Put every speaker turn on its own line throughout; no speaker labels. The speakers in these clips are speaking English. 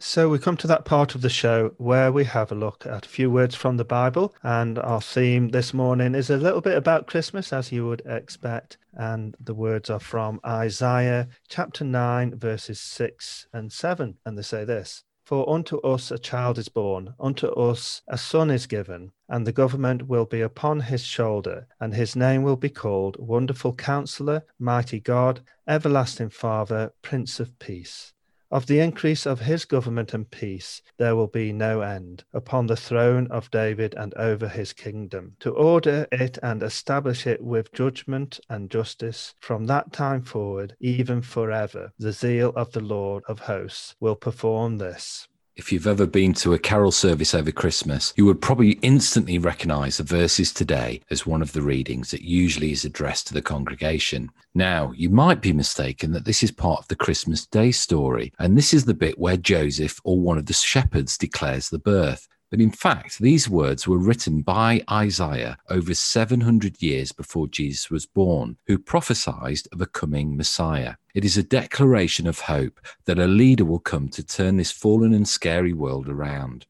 So we come to that part of the show where we have a look at a few words from the Bible. And our theme this morning is a little bit about Christmas, as you would expect. And the words are from Isaiah chapter 9, verses 6 and 7. And they say this For unto us a child is born, unto us a son is given, and the government will be upon his shoulder, and his name will be called Wonderful Counselor, Mighty God, Everlasting Father, Prince of Peace. Of the increase of his government and peace there will be no end upon the throne of David and over his kingdom, to order it and establish it with judgment and justice from that time forward, even forever. The zeal of the Lord of hosts will perform this.
If you've ever been to a carol service over Christmas, you would probably instantly recognize the verses today as one of the readings that usually is addressed to the congregation. Now, you might be mistaken that this is part of the Christmas Day story, and this is the bit where Joseph or one of the shepherds declares the birth. But in fact, these words were written by Isaiah over 700 years before Jesus was born, who prophesied of a coming Messiah. It is a declaration of hope that a leader will come to turn this fallen and scary world around.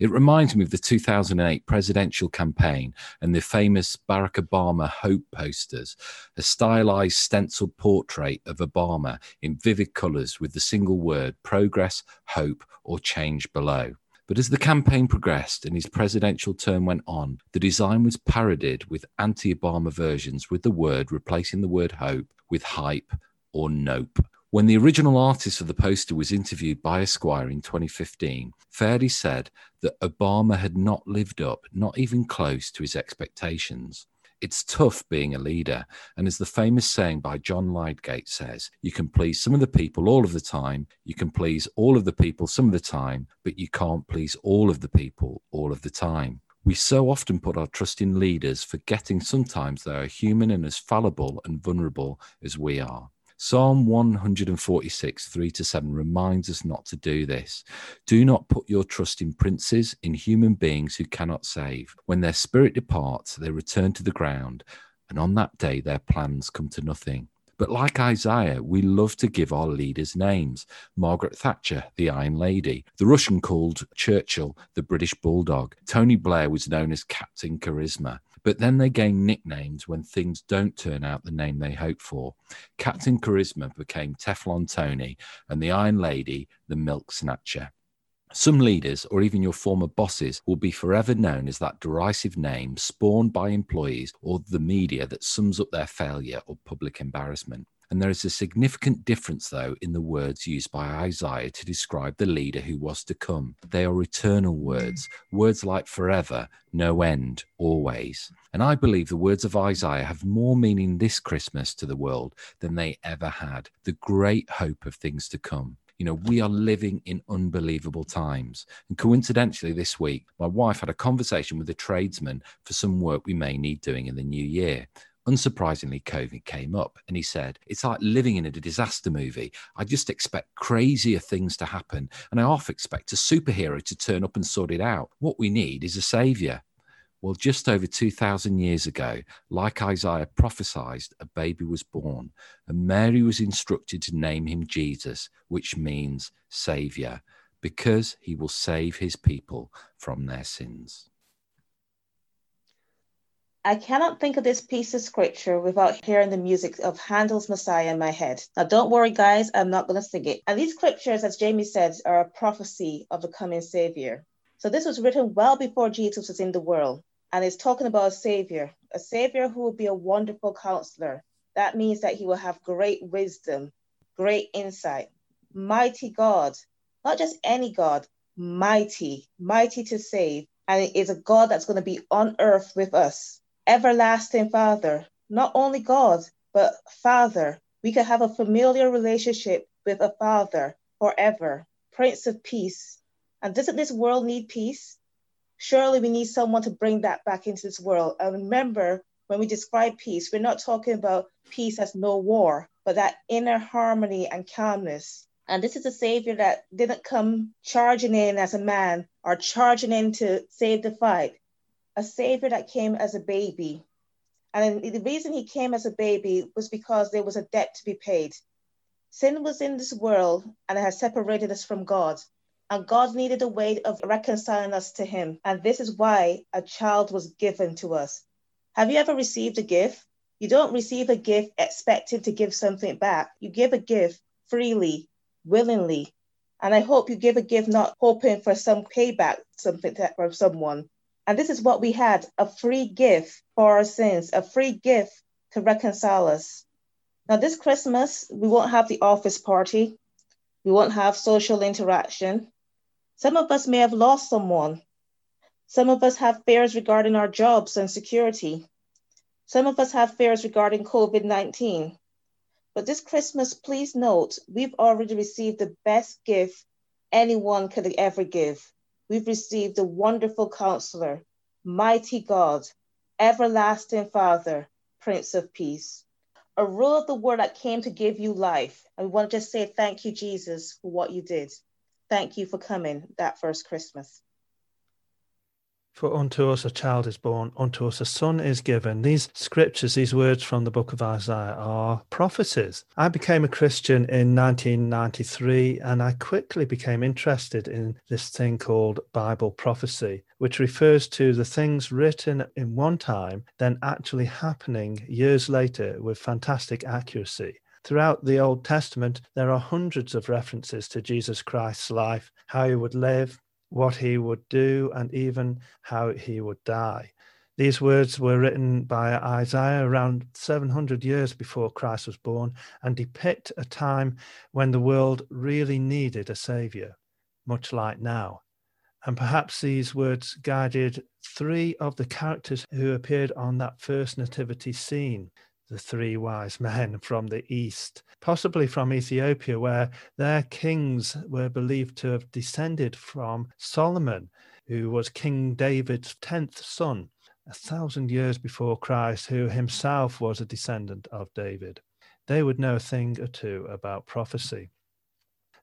It reminds me of the 2008 presidential campaign and the famous Barack Obama Hope posters, a stylized stenciled portrait of Obama in vivid colors with the single word progress, hope, or change below. But as the campaign progressed and his presidential term went on, the design was parodied with anti Obama versions with the word replacing the word hope with hype or nope. When the original artist of the poster was interviewed by Esquire in 2015, Fairey said that Obama had not lived up, not even close to his expectations. It's tough being a leader. And as the famous saying by John Lydgate says, you can please some of the people all of the time, you can please all of the people some of the time, but you can't please all of the people all of the time. We so often put our trust in leaders, forgetting sometimes they are human and as fallible and vulnerable as we are. Psalm 146, 3 to 7 reminds us not to do this. Do not put your trust in princes, in human beings who cannot save. When their spirit departs, they return to the ground, and on that day their plans come to nothing. But like Isaiah, we love to give our leaders names. Margaret Thatcher, the Iron Lady. The Russian called Churchill, the British Bulldog. Tony Blair was known as Captain Charisma. But then they gain nicknames when things don't turn out the name they hope for. Captain Charisma became Teflon Tony, and the Iron Lady, the Milk Snatcher. Some leaders, or even your former bosses, will be forever known as that derisive name spawned by employees or the media that sums up their failure or public embarrassment. And there is a significant difference, though, in the words used by Isaiah to describe the leader who was to come. They are eternal words, words like forever, no end, always. And I believe the words of Isaiah have more meaning this Christmas to the world than they ever had. The great hope of things to come. You know, we are living in unbelievable times. And coincidentally, this week, my wife had a conversation with a tradesman for some work we may need doing in the new year. Unsurprisingly, COVID came up and he said, It's like living in a disaster movie. I just expect crazier things to happen. And I half expect a superhero to turn up and sort it out. What we need is a savior. Well, just over 2,000 years ago, like Isaiah prophesied, a baby was born, and Mary was instructed to name him Jesus, which means Savior, because he will save his people from their sins.
I cannot think of this piece of scripture without hearing the music of Handel's Messiah in my head. Now, don't worry, guys, I'm not going to sing it. And these scriptures, as Jamie said, are a prophecy of the coming Savior. So this was written well before Jesus was in the world. And it's talking about a Savior, a Savior who will be a wonderful counselor. That means that he will have great wisdom, great insight, mighty God, not just any God, mighty, mighty to save. And it is a God that's going to be on earth with us everlasting Father, not only God, but Father. We can have a familiar relationship with a Father forever, Prince of Peace. And doesn't this world need peace? Surely we need someone to bring that back into this world. And remember, when we describe peace, we're not talking about peace as no war, but that inner harmony and calmness. And this is a savior that didn't come charging in as a man or charging in to save the fight a savior that came as a baby. And the reason he came as a baby was because there was a debt to be paid. Sin was in this world and it has separated us from God. And God needed a way of reconciling us to Him. And this is why a child was given to us. Have you ever received a gift? You don't receive a gift expecting to give something back. You give a gift freely, willingly. And I hope you give a gift not hoping for some payback, something from someone. And this is what we had a free gift for our sins, a free gift to reconcile us. Now, this Christmas, we won't have the office party, we won't have social interaction. Some of us may have lost someone. Some of us have fears regarding our jobs and security. Some of us have fears regarding COVID 19. But this Christmas, please note, we've already received the best gift anyone could ever give. We've received a wonderful counselor, mighty God, everlasting Father, Prince of Peace. A rule of the word that came to give you life. And we want to just say thank you, Jesus, for what you did. Thank you for coming that first Christmas.
For unto us a child is born, unto us a son is given. These scriptures, these words from the book of Isaiah are prophecies. I became a Christian in 1993 and I quickly became interested in this thing called Bible prophecy, which refers to the things written in one time, then actually happening years later with fantastic accuracy. Throughout the Old Testament, there are hundreds of references to Jesus Christ's life, how he would live, what he would do, and even how he would die. These words were written by Isaiah around 700 years before Christ was born and depict a time when the world really needed a savior, much like now. And perhaps these words guided three of the characters who appeared on that first nativity scene the three wise men from the east, possibly from Ethiopia, where their kings were believed to have descended from Solomon, who was King David's tenth son, a thousand years before Christ, who himself was a descendant of David. They would know a thing or two about prophecy.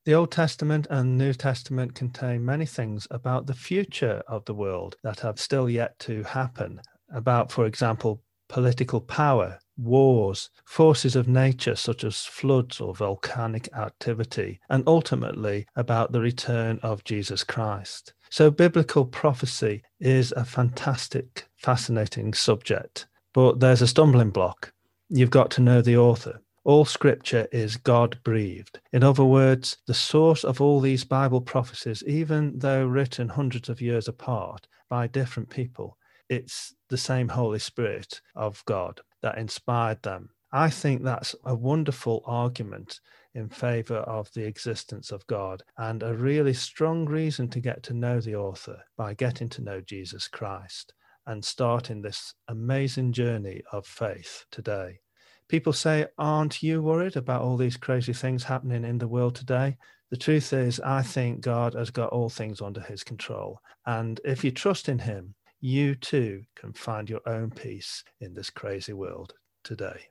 The Old Testament and New Testament contain many things about the future of the world that have still yet to happen, about, for example, political power, wars, forces of nature such as floods or volcanic activity, and ultimately about the return of Jesus Christ. So, biblical prophecy is a fantastic, fascinating subject, but there's a stumbling block. You've got to know the author. All scripture is God breathed. In other words, the source of all these Bible prophecies, even though written hundreds of years apart by different people, it's the same Holy Spirit of God that inspired them. I think that's a wonderful argument in favor of the existence of God and a really strong reason to get to know the author by getting to know Jesus Christ and starting this amazing journey of faith today. People say, Aren't you worried about all these crazy things happening in the world today? The truth is, I think God has got all things under his control. And if you trust in him, you too can find your own peace in this crazy world today.